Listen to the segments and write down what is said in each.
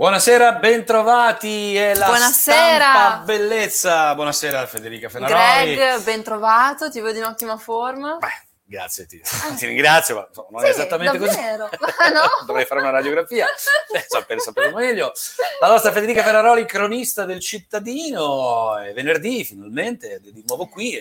Buonasera, bentrovati. È la Buonasera. bellezza. Buonasera Federica Fenaroli. Greg, ben trovato, ti vedo in ottima forma. Beh, grazie, ti, ti ringrazio, ma insomma, non è Sì, esattamente davvero? così. Ma no? Dovrei fare una radiografia eh, so- per sapere meglio. La nostra Federica Fenaroli, cronista del cittadino. È venerdì, finalmente, è di nuovo qui.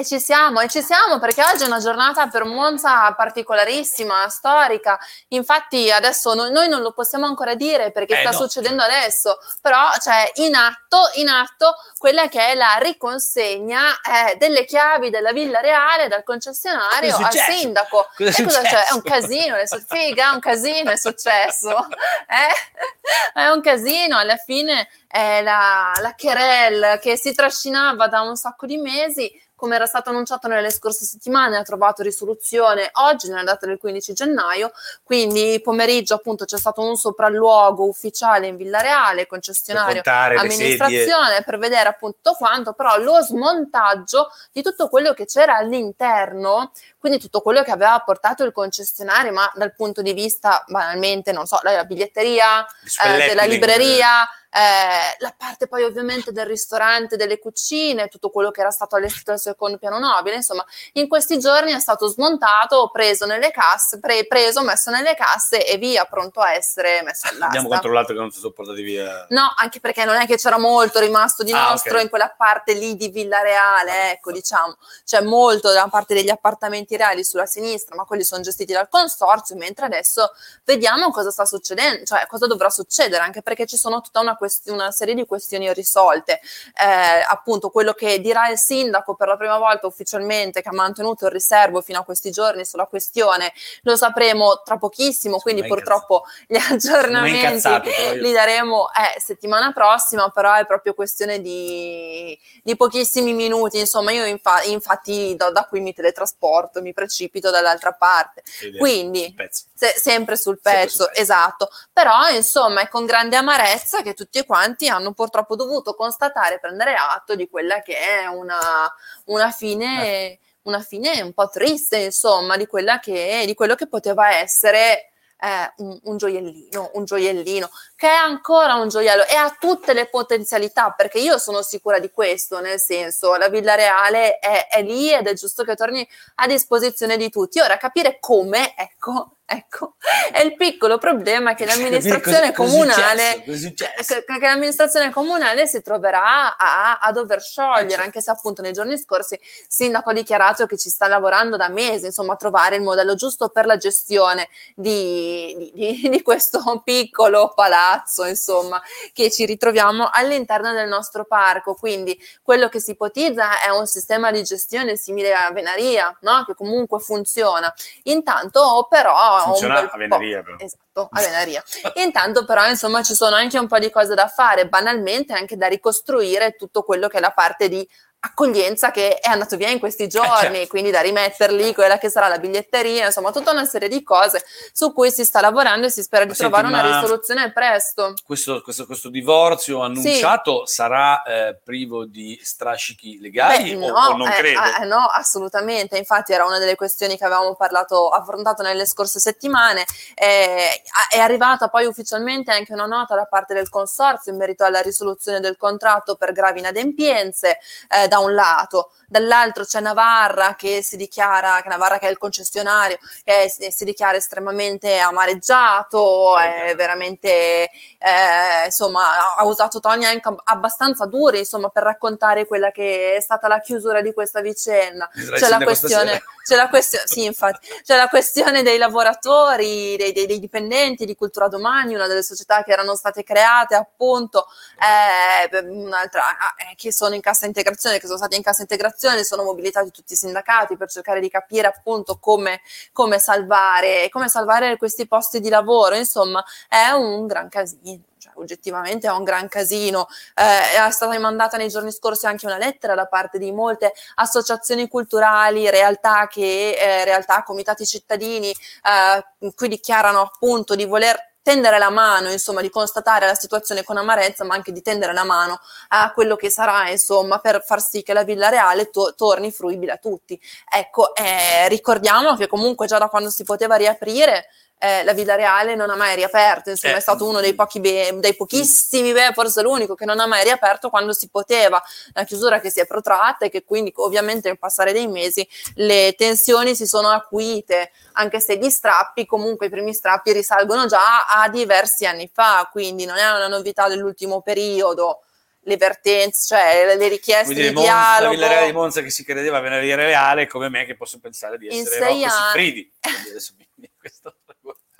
E ci siamo, e ci siamo perché oggi è una giornata per Monza particolarissima, storica. Infatti adesso no- noi non lo possiamo ancora dire perché Eh, sta no. succedendo adesso, però c'è in atto, in atto quella che è la riconsegna eh, delle chiavi della Villa Reale dal concessionario al sindaco. Cosa è e cosa c'è? È un casino, è su- figa, è un casino, è successo. Eh? È un casino, alla fine è la, la querelle che si trascinava da un sacco di mesi, come era stato annunciato nelle scorse settimane, ha trovato risoluzione oggi, nella data del 15 gennaio, quindi pomeriggio appunto c'è stato un sopralluogo ufficiale in Villa Reale, concessionario amministrazione per vedere appunto quanto, però lo smontaggio di tutto quello che c'era all'interno, quindi tutto quello che aveva portato il concessionario, ma dal punto di vista banalmente, non so, la biglietteria, Gli eh, della libreria, eh, la parte poi ovviamente del ristorante, delle cucine, tutto quello che era stato allestito al secondo piano nobile, insomma, in questi giorni è stato smontato, preso nelle casse, pre- preso, messo nelle casse e via, pronto a essere messo all'asta. Abbiamo controllato che non si sono portati via. No, anche perché non è che c'era molto rimasto di Ah, nostro ok. in quella parte lì di Villa Reale, ecco, diciamo. C'è molto da parte degli appartamenti reali sulla sinistra, ma quelli sono gestiti dal consorzio, mentre adesso vediamo cosa sta succedendo, cioè cosa dovrà succedere, anche perché ci sono tutta una, quest- una serie di questioni irrisolte. Eh, appunto, quello che dirà il sindaco per la prima volta ufficialmente, che ha mantenuto il riservo fino a questi giorni sulla questione, lo sapremo tra pochissimo, quindi purtroppo gli aggiornamenti li daremo eh, settimana prossima, però è proprio questione di, di pochissimi minuti. Insomma, io infa- infatti da, da qui mi teletrasporto, mi precipito dall'altra parte. Quindi, se- sempre sul Sempre pezzo, sul pezzo. esatto. Però, insomma, è con grande amarezza che tutti quanti hanno purtroppo dovuto constatare prendere atto di quella che è una, una fine. Una fine un po' triste, insomma, di, che, di quello che poteva essere eh, un, un gioiellino, un gioiellino che è ancora un gioiello e ha tutte le potenzialità, perché io sono sicura di questo, nel senso, la Villa Reale è, è lì ed è giusto che torni a disposizione di tutti. Ora, capire come, ecco, ecco, è il piccolo problema che l'amministrazione Cosa- comunale successo? Cosa è successo? che, che l'amministrazione comunale si troverà a, a dover sciogliere, anche se appunto nei giorni scorsi il sindaco ha dichiarato che ci sta lavorando da mesi, insomma, a trovare il modello giusto per la gestione di, di- di questo piccolo palazzo, insomma, che ci ritroviamo all'interno del nostro parco. Quindi quello che si ipotizza è un sistema di gestione simile a Venaria, no? che comunque funziona. Intanto però... un Funziona a Venaria, però. Esatto, a Venaria. Intanto però insomma ci sono anche un po' di cose da fare, banalmente anche da ricostruire tutto quello che è la parte di accoglienza che è andato via in questi giorni, certo. quindi da rimetterli, quella che sarà la biglietteria, insomma tutta una serie di cose su cui si sta lavorando e si spera di Ma senti, trovare una risoluzione presto. Questo, questo- questo divorzio annunciato sarà eh, privo di strascichi legali Beh, o, no, o non eh, credo? eh, no, assolutamente. Infatti, era una delle questioni che avevamo parlato, affrontato nelle scorse settimane. Eh, è arrivata poi ufficialmente anche una nota da parte del consorzio in merito alla risoluzione del contratto per gravi inadempienze, eh, da un lato. Dall'altro c'è Navarra che si dichiara, che Navarra che è il concessionario, che si, si dichiara estremamente amareggiato, è veramente eh, insomma, ha- usato toni anche ab- abbastanza duri, insomma, per raccontare quella che è stata la chiusura di questa vicenda. C'è la questione, c'è la questione, sì, infatti, c'è la questione dei lavoratori, dei, dei- dei dipendenti di Cultura Domani, una delle società che erano state create appunto, eh, un'altra, ah, eh, che sono in cassa integrazione, che sono stati in cassa integrazione, sono mobilitati tutti i sindacati per cercare di capire appunto come, come salvare, come salvare questi posti di lavoro, insomma, è un gran casino. Cioè, oggettivamente è un gran casino. Eh, è stata mandata nei giorni scorsi anche una lettera da parte di molte associazioni culturali, realtà che, eh, realtà, comitati cittadini, eh, in cui dichiarano appunto di voler tendere la mano, insomma, di constatare la situazione con amarezza, ma anche di tendere la mano a quello che sarà, insomma, per far sì che la Villa Reale to- torni fruibile a tutti. Ecco, eh, ricordiamo che comunque già da quando si poteva riaprire eh, la Villa Reale non ha mai riaperto, insomma Eh. è stato uno dei pochi, be- dei pochissimi, beh, forse l'unico che non ha mai riaperto quando si poteva, la chiusura che si è protratta e che quindi ovviamente nel passare dei mesi le tensioni si sono acuite, anche se gli strappi, comunque i primi strappi risalgono già a diversi anni fa, quindi non è una novità dell'ultimo periodo. Le vertenze, cioè le- richieste Quindi di Monza, la dialogo. Villa Reale di Monza che si credeva venire reale, come me che posso pensare di essere Rocco anni. Siffredi. Adesso mi- questo-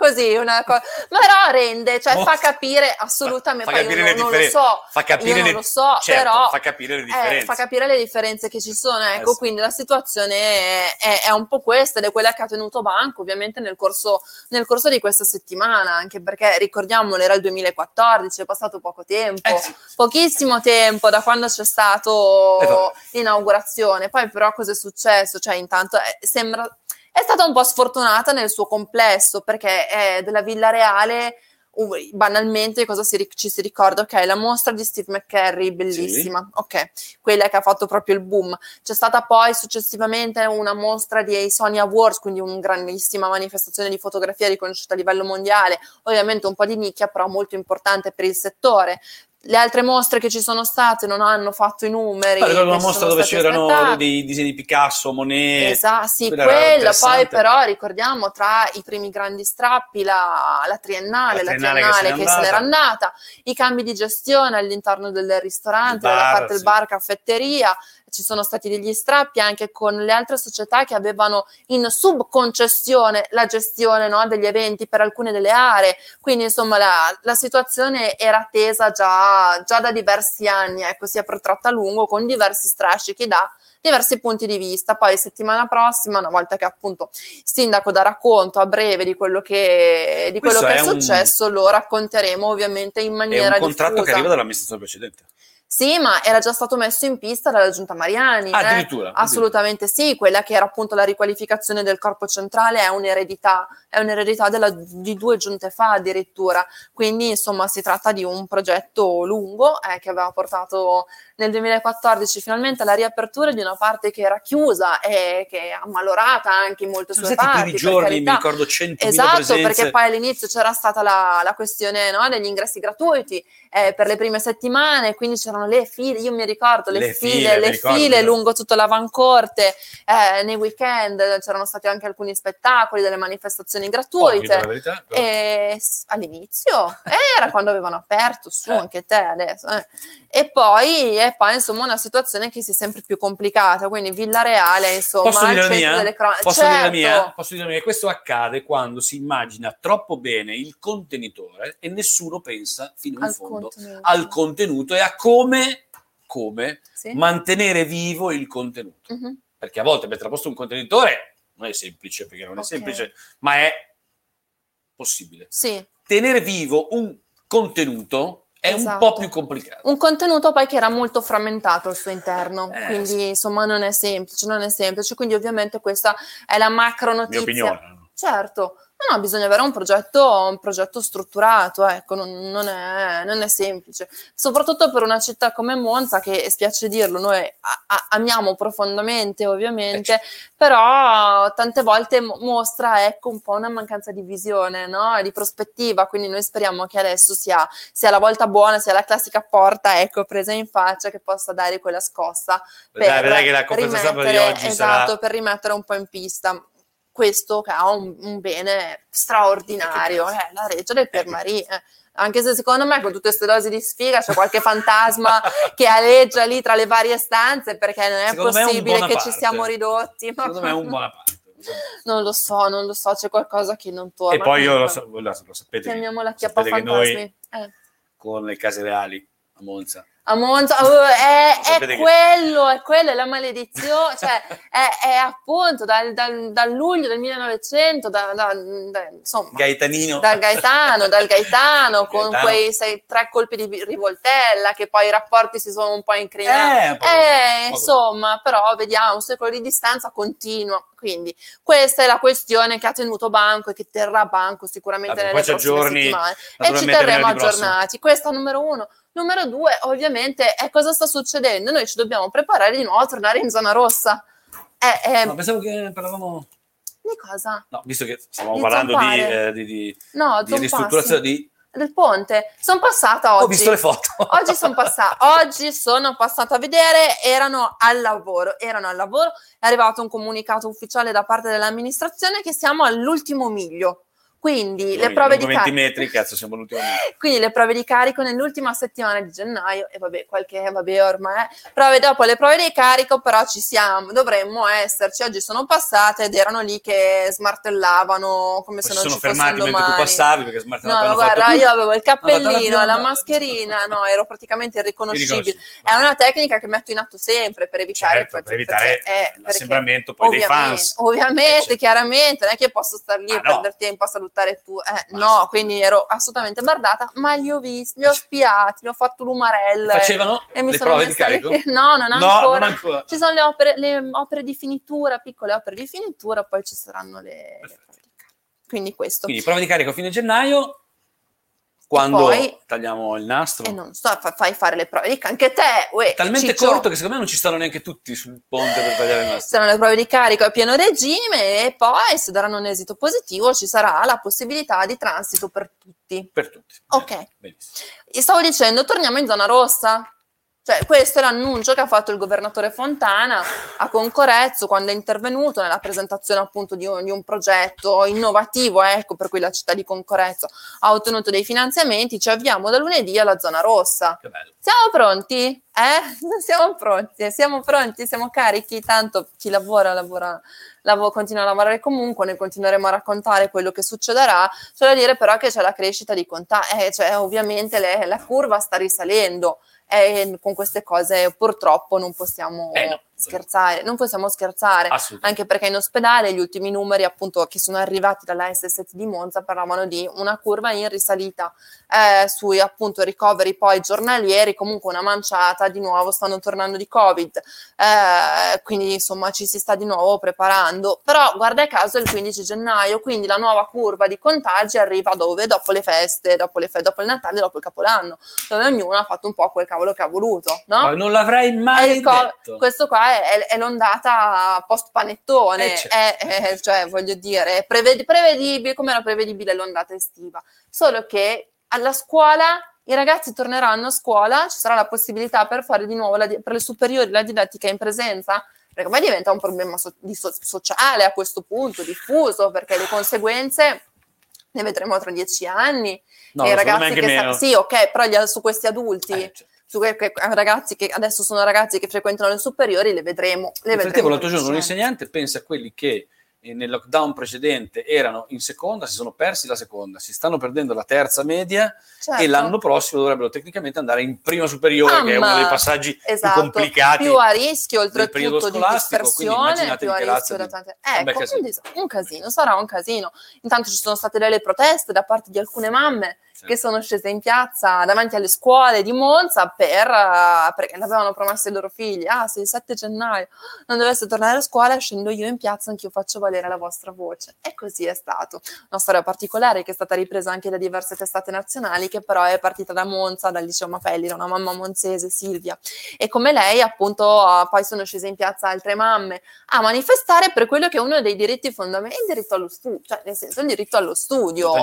Così, una cosa. Ma però rende, cioè Oh. fa capire assolutamente. Fa poi capire io non, non lo so, Fa capire le- lo so, certo, però fa capire le eh, differenze. fa capire le differenze che ci sono. Ecco, Eh sì. quindi la situazione è, è- è un po' questa ed è quella che ha tenuto banco, ovviamente, nel corso, nel corso di questa settimana, anche perché ricordiamolo, era il 2014, è passato poco tempo. Eh sì. Pochissimo tempo da quando c'è stato Eh, vabbè. l'inaugurazione. Poi, però, cosa è successo? Cioè, intanto eh, sembra. È stata un po' sfortunata nel suo complesso perché è della Villa Reale. banalmente cosa si ci si ricorda? Ok, la mostra di Steve McCurry, bellissima, ok, quella che ha fatto proprio il boom. C'è stata poi successivamente una mostra di Sony Awards, quindi una grandissima manifestazione di fotografia riconosciuta a livello mondiale, ovviamente un po' di nicchia, però molto importante per il settore. Le altre mostre che ci sono state non hanno fatto i numeri. Ricordo una mostra dove c'erano dei disegni di Picasso, Monet. Esatto, sì, quella era quella, poi però ricordiamo tra i primi grandi strappi la, la triennale, La la triennale triennale, che se n'era andata. i cambi di gestione all'interno del ristorante, bar, parte del sì. bar, caffetteria, ci sono stati degli strappi anche con le altre società che avevano in subconcessione la gestione no, degli eventi per alcune delle aree, quindi insomma la, la situazione era tesa già, già da diversi anni, ecco, si è protratta a lungo con diversi strascichi da diversi punti di vista. Poi settimana prossima, una volta che appunto il sindaco darà conto a breve di quello che, di quello che è, è un- successo, lo racconteremo ovviamente in È maniera un contratto diffusa. che arriva dall'amministrazione precedente. Sì, ma era già stato messo in pista dalla giunta Mariani. Eh. addirittura, Assolutamente sì, quella che era appunto la riqualificazione del corpo centrale è un'eredità, è un'eredità della- di due giunte fa addirittura. Quindi insomma si tratta di un progetto lungo eh, che aveva portato nel 2014 finalmente alla riapertura di una parte che era chiusa e che è ammalorata anche in molte Sono sue stati i parti. primi giorni, mi ricordo 100.000 Esatto, presenze. perché poi all'inizio c'era stata la, la questione no, degli ingressi gratuiti eh, per le prime settimane, quindi c'erano le file, io mi ricordo le, Le file, file, le file lungo tutto l'avancorte, eh, nei weekend c'erano stati anche alcuni spettacoli, delle manifestazioni gratuite. la verità, però. E all'inizio era quando avevano aperto su Eh. anche te adesso eh. e poi e poi insomma una situazione che si è sempre più complicata quindi Villa Reale insomma Posso dire la mia? delle cronache Posso dire la Certo. mia? Posso dire la mia? Questo accade quando si immagina troppo bene il contenitore e nessuno pensa fino in al fondo contenuto. al contenuto e a come, come Sì. mantenere vivo il contenuto. Mhm. Perché a volte mettere a posto un contenitore non è semplice, perché non è Ok. semplice, ma è possibile. Sì, Tenere vivo un contenuto è un Esatto. po' più complicato. un contenuto poi che era molto frammentato al suo interno, Eh, quindi sì. insomma non è semplice, non è semplice, quindi ovviamente questa è la macro Mia notizia. opinione. Certo, no, no, bisogna avere un progetto, un progetto strutturato, ecco, non, non è, non è semplice, soprattutto per una città come Monza, che spiace dirlo, noi a- a- amiamo profondamente ovviamente, però tante volte mo- mostra ecco, un po' una mancanza di visione, no? Di prospettiva, quindi noi speriamo che adesso sia, sia la volta buona, sia la classica porta ecco, presa in faccia che possa dare quella scossa stampa di rimettere- esatto, sarà per rimettere un po' in pista questo che ha un, un bene straordinario, Eh, è la reggia del Eh, Permarì. eh. Anche se secondo me con tutte queste dosi di sfiga c'è qualche fantasma che aleggia lì tra le varie stanze perché non è Secondo me è possibile che ci Bonaparte. siamo ridotti. ma- Secondo me è un buona parte. Non lo so, non lo so, c'è qualcosa che non torna. E poi io lo, so, lo, lo sapete, Chiamiamola chiappa che noi fantasmi. Eh. con le case reali a Monza A Monza, oh, è, è Sapete che- quello, è quello, è la maledizione, cioè è, è appunto dal, dal- dal luglio del 1900, da, da- da- insomma, Gaetanino dal Gaetano, dal Gaetano con Gaetano. quei sei, tre colpi di rivoltella che poi i rapporti si sono un po' incrinati. Eh, Eh, insomma, però vediamo, un secolo di distanza continua. Quindi questa è la questione che ha tenuto banco e che terrà banco sicuramente Vabbè, nelle prossime aggiorni, settimane. E ci terremo venerdì prossimo. aggiornati. Questa numero uno. Numero due, ovviamente, è cosa sta succedendo? Noi ci dobbiamo preparare di nuovo a tornare in zona rossa. Eh, eh, No, pensavo che parlavamo Di cosa? No, visto che stavamo Di parlando di, eh, di, di, No, di ristrutturazione di... del ponte. Sono passata oggi. Ho visto le foto. Oggi sono passata, oggi sono passata a vedere, erano al lavoro, erano al lavoro, è arrivato un comunicato ufficiale da parte dell'amministrazione che siamo all'ultimo miglio. Quindi le, Noi, prove di lungo 20 carico, metri, cazzo, quindi le prove di carico nell'ultima settimana di gennaio e vabbè, qualche, vabbè ormai, prove dopo le prove di carico però ci siamo, dovremmo esserci, oggi sono passate ed erano lì che smartellavano come se non sono ci fossero fermati mentre tu passavi perché Smart No, fatto guarda, tutto. io avevo il cappellino, la mascherina, no, ero praticamente irriconoscibile. È una tecnica che metto in atto sempre per evitare, Certo, per evitare perché- eh, perché- l'assembramento poi dei fans. Ovviamente, Eh, certo. chiaramente, non è che posso star lì Ma e no. perdere tempo a salutare tu. Eh, no, quindi ero assolutamente bardata, ma li ho visti, li ho spiati, li ho fatto l'umarella. Facevano e mi le sono prove di messa lì. carico? No, non No, ancora. non ancora. Ci sono le opere, le opere di finitura, piccole opere di finitura, poi ci saranno le, le Perfetto. prove di carico. Quindi questo. Quindi prova di carico a fine gennaio, quando poi- tagliamo il nastro. E non so, fa- fai fare le prove di carico. Anche te, uè, talmente Ciccio. corto che secondo me non ci stanno neanche tutti sul ponte per tagliare il nastro. saranno le prove di carico a pieno regime e poi se daranno un esito positivo ci sarà la possibilità di transito per tutti. Per tutti. Ok. Benissimo. E stavo dicendo, torniamo in zona rossa. Cioè, questo è l'annuncio che ha fatto il governatore Fontana a Concorezzo quando è intervenuto nella presentazione appunto di un, di un progetto innovativo, ecco, per cui la città di Concorezzo ha ottenuto dei finanziamenti. Ci avviamo da lunedì alla zona rossa. Che bello. Siamo pronti? Eh? Siamo pronti, siamo pronti, siamo carichi, tanto chi lavora, lavora, lav- continua a lavorare comunque, noi continueremo a raccontare quello che succederà, c'è da dire però che c'è la crescita di contagi, eh, cioè ovviamente le- la curva sta risalendo e con queste cose purtroppo non possiamo Eh no. Scherzare, non possiamo scherzare anche perché in ospedale gli ultimi numeri appunto che sono arrivati dalla SS di Monza parlavano di una curva in risalita eh, sui appunto ricoveri poi giornalieri, comunque una manciata, di nuovo stanno tornando di Covid, eh, quindi insomma ci si sta di nuovo preparando, però guarda caso è il 15 gennaio, quindi la nuova curva di contagi arriva dove? Dopo le feste, dopo, le fe- dopo il Natale, dopo il Capodanno, dove ognuno ha fatto un po' quel cavolo che ha voluto, no? Ma non l'avrei mai co- detto. questo qua è, è- è l'ondata post panettone, Eh, certo. è, è- cioè voglio dire, preved- prevedibile come era prevedibile l'ondata estiva, solo che alla scuola i ragazzi torneranno a scuola, ci sarà la possibilità per fare di nuovo la per le superiori la didattica in presenza, perché poi diventa un problema so- di so- sociale a questo punto, diffuso, perché le conseguenze ne vedremo tra dieci anni. No, e i ragazzi che sa- sì, ok, però gli- su questi adulti Eh, certo. Su que- que- ragazzi che adesso sono ragazzi che frequentano le superiori, le vedremo. Le vedremo frattempo, l'altro giorno un insegnante pensa a quelli che eh, nel lockdown precedente erano in seconda, si sono persi la seconda, si stanno perdendo la terza media Certo. e l'anno prossimo dovrebbero tecnicamente andare in prima superiore, che è uno dei passaggi esatto, più complicati. più a rischio oltretutto di dispersione, più a rischio da tante... Ecco, casino. un casino, sarà un casino. Intanto ci sono state delle proteste da parte di alcune mamme Sì. che sono scese in piazza davanti alle scuole di Monza per, eh, perché l'avevano promesso ai loro figli. Ah, se il 7 gennaio non dovesse tornare a scuola, scendo io in piazza, anch'io faccio valere la vostra voce. E così è stato. Una storia particolare che è stata ripresa anche da diverse testate nazionali, che però è partita da Monza, dal liceo Mapelli, da una mamma monzese, Silvia. E come lei, appunto, eh, poi sono scese in piazza altre mamme a manifestare per quello che è uno dei diritti fondamentali, il diritto allo studio, cioè nel senso il diritto allo studio.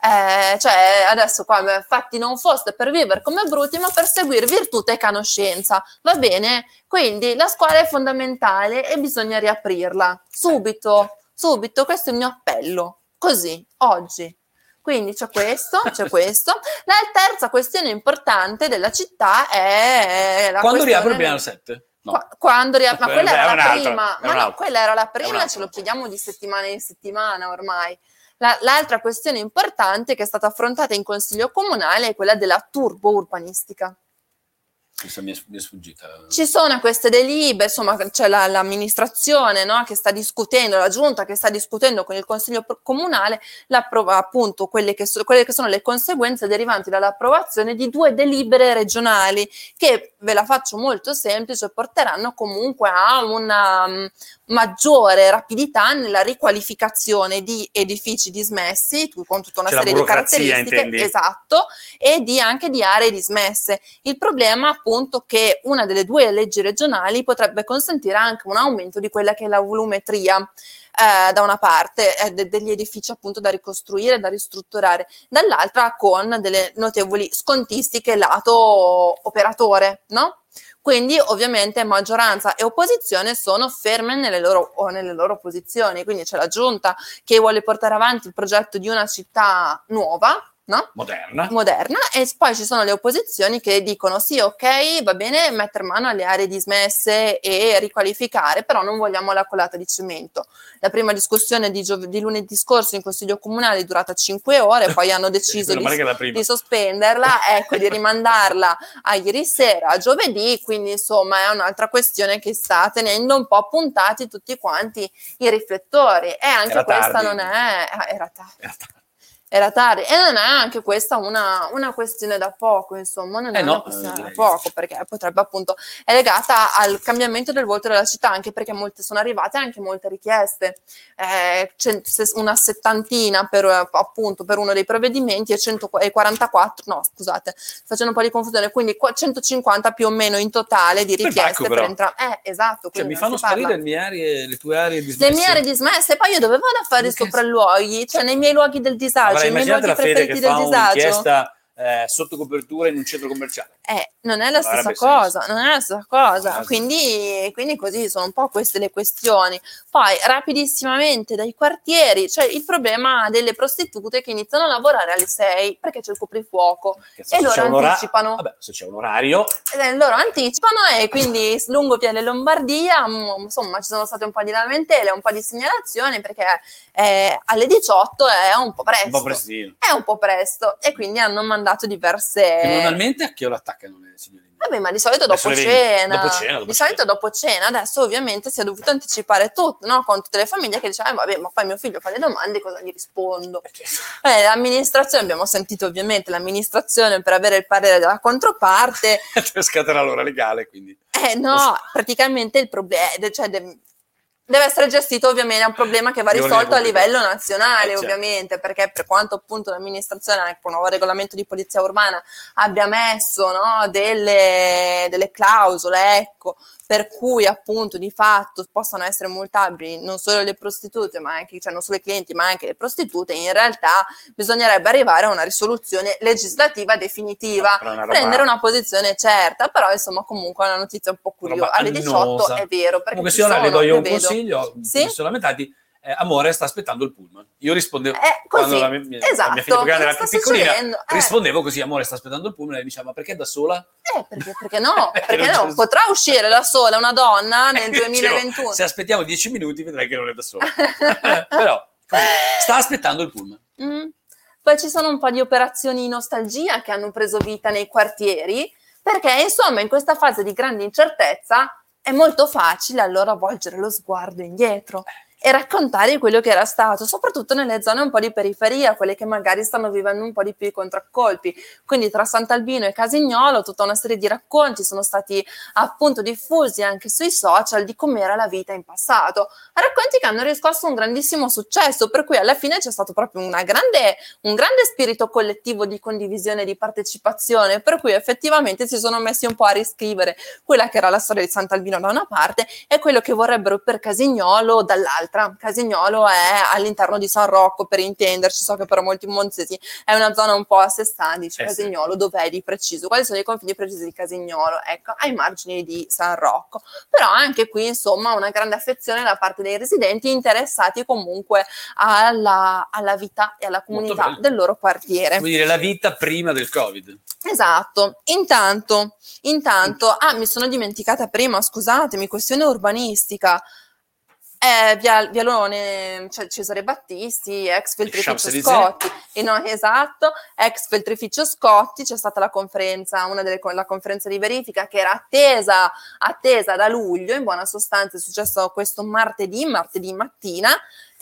Eh, cioè, adesso qua beh, fatti non foste per vivere come bruti, ma per seguire virtù e conoscenza. Va bene? Quindi la scuola è fondamentale e bisogna riaprirla subito, subito. Questo è il mio appello. Così, oggi. Quindi c'è questo, c'è questo. La terza questione importante della città è la Quando riapre il piano 7? No. Qua- quando riapre, ma quella era la prima, ma no, quella era la prima, ce lo chiediamo di settimana in settimana ormai. La- l'altra questione importante che è stata affrontata in consiglio comunale è quella della turbo urbanistica. Questa mi è, mi è sfuggita. Ci sono queste delibere, insomma, c'è la- l'amministrazione no, che sta discutendo, la giunta che sta discutendo con il consiglio comunale l'approva- appunto quelle che, so- quelle che sono le conseguenze derivanti dall'approvazione di due delibere regionali che, ve la faccio molto semplice, porteranno comunque a una mm, maggiore rapidità nella riqualificazione di edifici dismessi tu- con tutta una C'è serie di caratteristiche, intendi? esatto, e di, anche di aree dismesse. Il problema appunto appunto che una delle due leggi regionali potrebbe consentire anche un aumento di quella che è la volumetria eh, da una parte eh, de- degli edifici appunto da ricostruire, da ristrutturare, dall'altra con delle notevoli scontistiche lato operatore, no? Quindi ovviamente maggioranza e opposizione sono ferme nelle loro, nelle loro, posizioni, quindi c'è la giunta che vuole portare avanti il progetto di una città nuova, no? Moderna. Moderna e poi ci sono le opposizioni che dicono sì, ok, va bene mettere mano alle aree dismesse e riqualificare, però non vogliamo la colata di cemento. La prima discussione di, gio- di lunedì scorso in Consiglio Comunale è durata 5 ore, poi hanno deciso di, di, sospenderla, ecco, di rimandarla a ieri sera, a giovedì, quindi insomma è un'altra questione che sta tenendo un po' puntati tutti quanti i riflettori e anche era questa tardi. non è... Ah, era tardi. Era tardi era tardi e non è anche questa una, una questione da poco, insomma, non è eh no, una questione eh, da poco perché potrebbe appunto è legata al cambiamento del volto della città, anche perché molte sono arrivate anche molte richieste, eh, una settantina per appunto per uno dei provvedimenti e 144, no scusate, facendo un po' di confusione, quindi 150 più o meno in totale di richieste per, per entrare. Eh, esatto. Cioè, mi fanno sparire le mie aree, le tue aree dismesse. Le mie aree dismesse, poi io dove vado a fare i sopralluoghi? Cioè, nei miei luoghi del disagio allora, immaginate la Fede che fa un'inchiesta eh, sotto copertura in un centro commerciale. Eh, non è la stessa cosa, senso. non è la stessa cosa. Quindi, quindi, così sono un po' queste le questioni. Poi rapidissimamente dai quartieri c'è il problema delle prostitute che iniziano a lavorare alle 6 perché c'è il coprifuoco e loro anticipano. Vabbè, se c'è un orario. Eh, loro anticipano e quindi lungo Piane Lombardia, insomma, ci sono state un po' di lamentele, un po' di segnalazioni perché eh, alle 18 è un po' presto. Un po' prestino. È un po' presto e quindi hanno mandato diverse... E normalmente a che ora attaccano le signorine? Vabbè, ma di solito dopo cena. Dopo cena dopo di cena. solito dopo cena. Adesso ovviamente si è dovuto anticipare tutto, no? Con tutte le famiglie che dicevano, vabbè, ma poi mio figlio fa le domande, cosa gli rispondo? Eh, certo. Eh, l'amministrazione, abbiamo sentito ovviamente l'amministrazione per avere il parere della controparte. Scaterà l'ora legale, quindi. Eh no, praticamente il problema, cioè, deve essere gestito ovviamente, è un problema che va risolto a livello nazionale eh, certo. ovviamente, perché per quanto appunto l'amministrazione con ecco, il nuovo regolamento di polizia urbana abbia messo no, delle, delle clausole, ecco, per cui appunto di fatto possano essere multabili non solo le prostitute, ma anche, cioè non solo i clienti, ma anche le prostitute, in realtà bisognerebbe arrivare a una risoluzione legislativa definitiva, no, prendere una posizione certa, però insomma comunque è una notizia un po' curiosa. Alle 18 è vero, perché comunque se ora le do io un vedo. consiglio, sì? sono lamentati, eh, amore sta aspettando il pullman. Io rispondevo, eh, quando la mia, esatto, la mia figlia grande era più piccolina, eh. rispondevo così, amore sta aspettando il pullman, e lei diceva, ma perché da sola? Eh, perché, perché no? perché no? Potrà uscire da sola una donna nel 2021. se aspettiamo dieci minuti vedrai che non è da sola. Però, sta aspettando il pullman. Mm. Poi ci sono un po' di operazioni nostalgia che hanno preso vita nei quartieri, perché insomma in questa fase di grande incertezza è molto facile allora volgere lo sguardo indietro e raccontare quello che era stato, soprattutto nelle zone un po' di periferia, quelle che magari stanno vivendo un po' di più i contraccolpi. Quindi tra Sant'Albino e Casignolo tutta una serie di racconti sono stati appunto diffusi anche sui social di com'era la vita in passato. Racconti che hanno riscosso un grandissimo successo, per cui alla fine c'è stato proprio grande, un grande spirito collettivo di condivisione e di partecipazione, per cui effettivamente si sono messi un po' a riscrivere quella che era la storia di Sant'Albino da una parte e quello che vorrebbero per Casignolo dall'altra l'altra. Casignolo è all'interno di San Rocco, per intenderci, so che per molti monzesi è una zona un po' a sé stante, dice eh Casignolo, sì. dov'è di preciso? Quali sono i confini precisi di Casignolo? Ecco, ai margini di San Rocco. Però anche qui, insomma, una grande affezione da parte dei residenti interessati comunque alla, alla vita e alla comunità del loro quartiere. Quindi la vita prima del Covid. Esatto. Intanto, intanto, ah, mi sono dimenticata prima, scusatemi, questione urbanistica. Eh, via, Vialone, cioè Cesare Battisti, ex Feltrificio Scotti, e no, esatto, ex Feltrificio Scotti, c'è stata la conferenza, una delle la conferenza di verifica che era attesa, attesa da luglio, in buona sostanza è successo questo martedì, martedì mattina,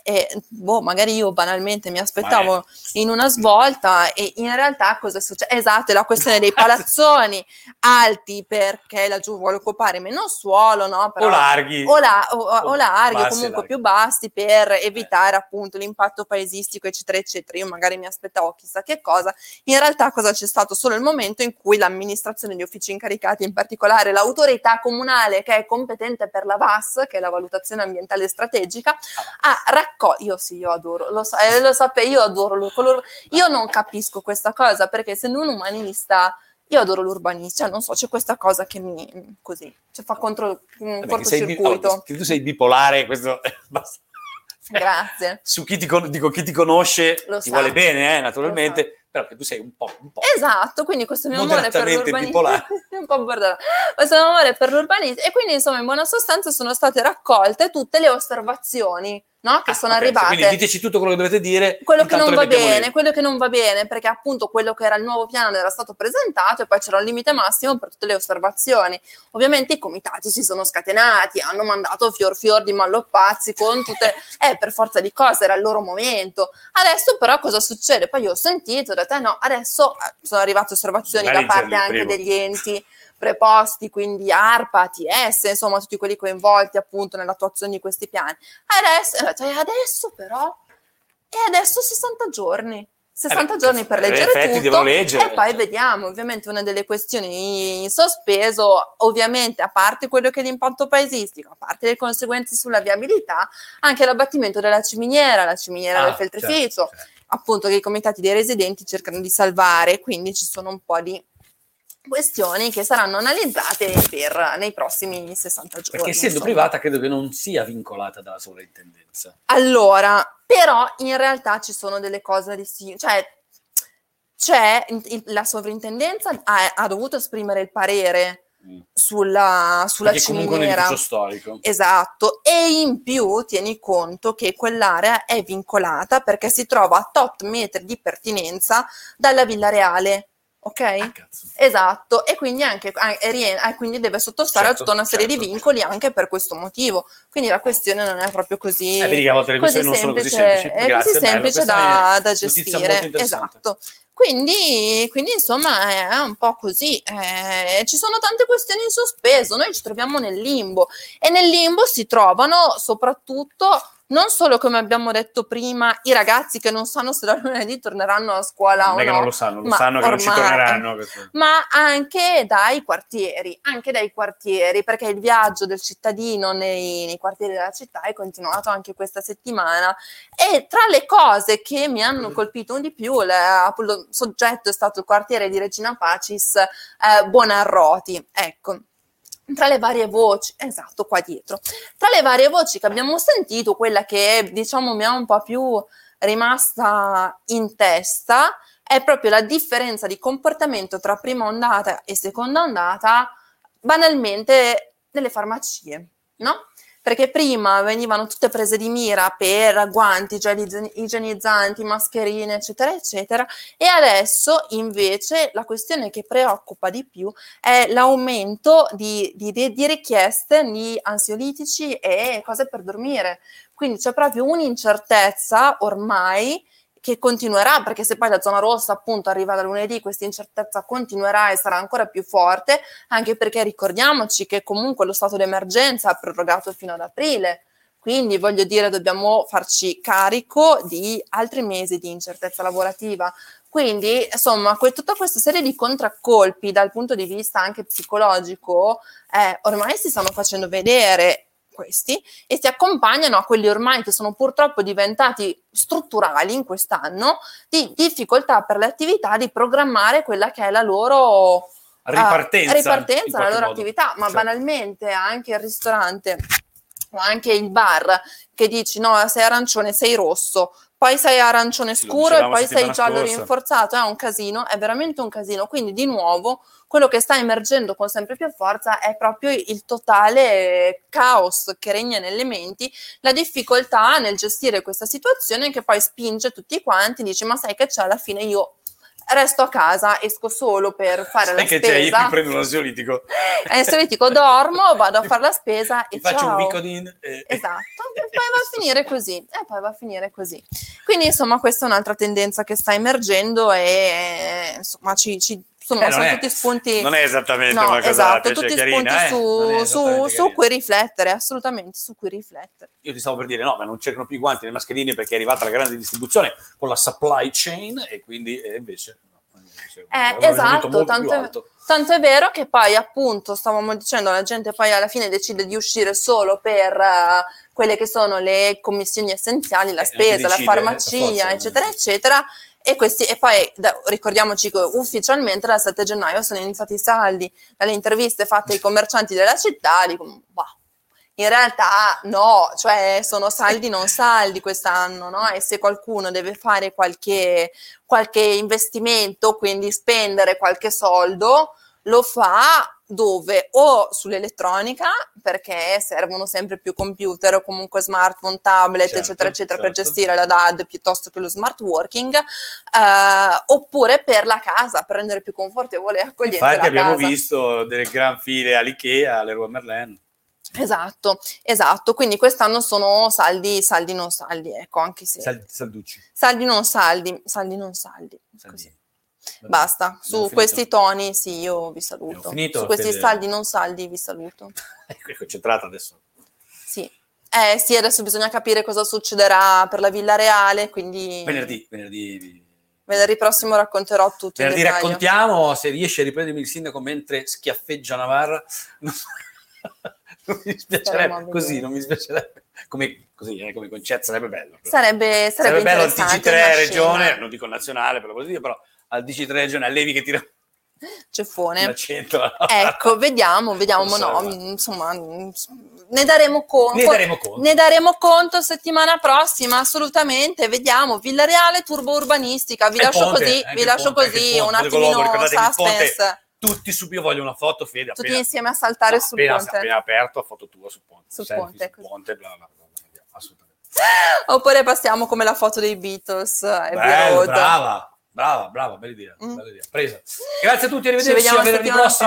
e boh, magari io banalmente mi aspettavo in una svolta e in realtà cosa è successo? Esatto, è la questione dei palazzoni alti perché laggiù vuole occupare meno suolo, no? Però- o larghi. o, la- o- o larghi o comunque larghi. più bassi per evitare appunto l'impatto paesistico eccetera eccetera io magari mi aspettavo chissà che cosa in realtà cosa c'è stato solo il momento in cui l'amministrazione di uffici incaricati in particolare l'autorità comunale che è competente per la VAS che è la valutazione ambientale strategica ha raccolto io sì io adoro lo, sa- eh, lo sape io adoro lo- color- io non capisco questa cosa perché essendo un umanista io adoro l'urbanistica, cioè non so, c'è questa cosa che mi così, cioè fa contro un che sei bi- cortocircuito. oh, che tu sei bipolare, questo. Grazie. Su chi ti, con- dico, chi ti conosce Lo ti sa. vuole bene, eh, naturalmente, però che tu sei un po', un po'. Esatto, quindi questo mio amore per bipolare. un po' borderline. questo mio amore per l'urbanistica e quindi insomma in buona sostanza sono state raccolte tutte le osservazioni no? che Ah, sono ok, arrivate. Quindi diteci tutto quello che dovete dire. quello che non va mettiamo lì. bene, quello che non va bene, perché appunto quello che era il nuovo piano era stato presentato e poi c'era un limite massimo per tutte le osservazioni. Ovviamente i comitati si sono scatenati, hanno mandato fior fior di malloppazzi con tutte, eh, per forza di cose era il loro momento. Adesso però cosa succede? Poi io ho sentito, ho detto, eh no, adesso eh, sono arrivate osservazioni da Magari parte anche primo. degli enti preposti, quindi ARPA, ATS, insomma tutti quelli coinvolti appunto nell'attuazione di questi piani. Adesso, ho detto, e adesso però, e adesso 60 giorni. 60 Eh giorni per leggere tutto leggere. e poi vediamo ovviamente una delle questioni in sospeso ovviamente a parte quello che è l'impatto paesistico a parte le conseguenze sulla viabilità anche l'abbattimento della ciminiera la ciminiera Ah, del feltrificio certo, certo. appunto che i comitati dei residenti cercano di salvare quindi ci sono un po' di questioni che saranno analizzate per, nei prossimi 60 giorni Perché essendo insomma. privata credo che non sia vincolata dalla sovrintendenza. Allora, però in realtà ci sono delle cose di sì, cioè c'è la sovrintendenza ha, ha dovuto esprimere il parere Mm. sulla, sulla ciminiera. storico. Esatto, e in più tieni conto che quell'area è vincolata perché si trova a tot metri di pertinenza dalla Villa Reale, ok? Ah. Esatto, e quindi anche ah, e ah, quindi deve sottostare Certo, a tutta una serie certo. di vincoli anche per questo motivo. Quindi la questione non è proprio così, Eh, vedi che a volte le questioni non sono così semplici. è Grazie, così semplice da, da gestire. Esatto. Quindi, quindi, insomma è un po' così. Eh, ci sono tante questioni in sospeso, noi ci troviamo nel limbo e nel limbo si trovano soprattutto non solo come abbiamo detto prima i ragazzi che non sanno se da lunedì torneranno a scuola Non o è che no, non lo sanno, lo sanno che non ci torneranno. ma anche dai quartieri, anche dai quartieri, perché il viaggio del cittadino nei, nei quartieri della città è continuato anche questa settimana e tra le cose che mi hanno colpito di più, il il soggetto è stato il quartiere di Regina Pacis eh, Buonarroti, ecco. Tra le varie voci, esatto, qua dietro, tra le varie voci che abbiamo sentito, quella che diciamo mi è un po' più rimasta in testa è proprio la differenza di comportamento tra prima ondata e seconda ondata, banalmente nelle farmacie, no? Perché prima venivano tutte prese di mira per guanti, gel igieni- igienizzanti, mascherine, eccetera, eccetera, e adesso invece la questione che preoccupa di più è l'aumento di- di- di richieste di ansiolitici e cose per dormire. Quindi c'è proprio un'incertezza ormai che continuerà, perché se poi la zona rossa appunto arriva da lunedì, questa incertezza continuerà e sarà ancora più forte, anche perché ricordiamoci che comunque lo stato d'emergenza è prorogato fino ad aprile. Quindi voglio dire, dobbiamo farci carico di altri mesi di incertezza lavorativa. Quindi, insomma, que- tutta questa serie di contraccolpi dal punto di vista anche psicologico eh, ormai si stanno facendo vedere questi e si accompagnano a quelli ormai che sono purtroppo diventati strutturali in quest'anno di difficoltà per le attività di programmare quella che è la loro Ripartenza. ah, in ripartenza la loro modo. attività, ma Certo. banalmente anche il ristorante o anche il bar che dici no, sei arancione, sei rosso, poi sei arancione scuro e poi sei giallo scorsa. rinforzato, è un casino, è veramente un casino. Quindi di nuovo quello che sta emergendo con sempre più forza è proprio il totale caos che regna nelle menti, la difficoltà nel gestire questa situazione che poi spinge tutti quanti, dici ma sai che c'è alla fine io resto a casa, esco solo per fare Sai la che c'è, io spesa. mi prendo un ansiolitico. Ansiolitico dormo, vado a fare la spesa Ti e faccio un ciao. Vicodin. e- Esatto, e poi va a finire così, e poi va a finire così. Quindi insomma questa è un'altra tendenza che sta emergendo e insomma ci, ci sono, Eh, sono è- tutti spunti... Non è esattamente No, una cosa esatto, fece tutti carina, spunti eh? Su, su, su cui riflettere, assolutamente, su cui riflettere. Io ti stavo per dire no, ma non cercano più i guanti né i mascherini perché è arrivata la grande distribuzione con la supply chain e quindi eh, invece... no, invece Eh, esatto, tanto è-. Tanto è vero che poi appunto stavamo dicendo la gente poi alla fine decide di uscire solo per eh, quelle che sono le commissioni essenziali, la Eh, spesa, la decide, farmacia, per forza, eccetera, eh. eccetera. E, questi, e poi da- ricordiamoci che ufficialmente dal 7 gennaio sono iniziati i saldi, dalle interviste fatte ai commercianti della città, dicono, bah, in realtà no, cioè sono saldi non saldi quest'anno, no? E se qualcuno deve fare qualche, qualche investimento, quindi spendere qualche soldo, lo fa dove? O sull'elettronica, perché servono sempre più computer o comunque smartphone, tablet, Certo, eccetera, eccetera, per certo. gestire la DAD piuttosto che lo smart working, eh, oppure per la casa, per rendere più confortevole e accogliente Infatti la abbiamo casa. visto delle gran file all'Ikea, all'Eroe Merlin. Esatto, esatto. Quindi quest'anno sono saldi, saldi non saldi, ecco, anche se Sal- Salducci. saldi non saldi, saldi non saldi. Saldi. Così. Basta, su questi toni sì, io vi saluto. Finito, su questi Fede? saldi non saldi vi saluto. È concentrata adesso. Sì. Eh sì, adesso bisogna capire cosa succederà per la Villa Reale, quindi Venerdì, venerdì, venerdì prossimo racconterò tutto venerdì raccontiamo se riesce a riprendermi il sindaco mentre schiaffeggia Navarra. Non, non mi dispiacerebbe così, non mi dispiacerebbe. Come, così, eh, come concetto sarebbe bello. Sarebbe, sarebbe, Sarebbe bello interessante, TG3 una regione, non dico nazionale per la dire, però al TG3 regione, a Levi che tira Ceffone. Ecco, vediamo, vediamo, Non no, so, insomma, ne daremo conto. Ne daremo conto. Ne daremo conto settimana prossima, assolutamente, vediamo. Villareale turbo urbanistica, vi E lascio ponte, così, vi lascio ponte, così un attimino suspense. Tutti subito io voglio una foto, Fede, Tutti appena, insieme a saltare no, sul appena, ponte. appena aperto, foto tua sul ponte. Sul Selfie ponte, sul ponte, bla bla bla, assolutamente. Oppure passiamo come la foto dei Beatles, Bello, Road. brava, brava, brava, bella idea, Mm. bella idea. Presa. Grazie a tutti, Ci arrivederci, vediamo a venerdì prossimo.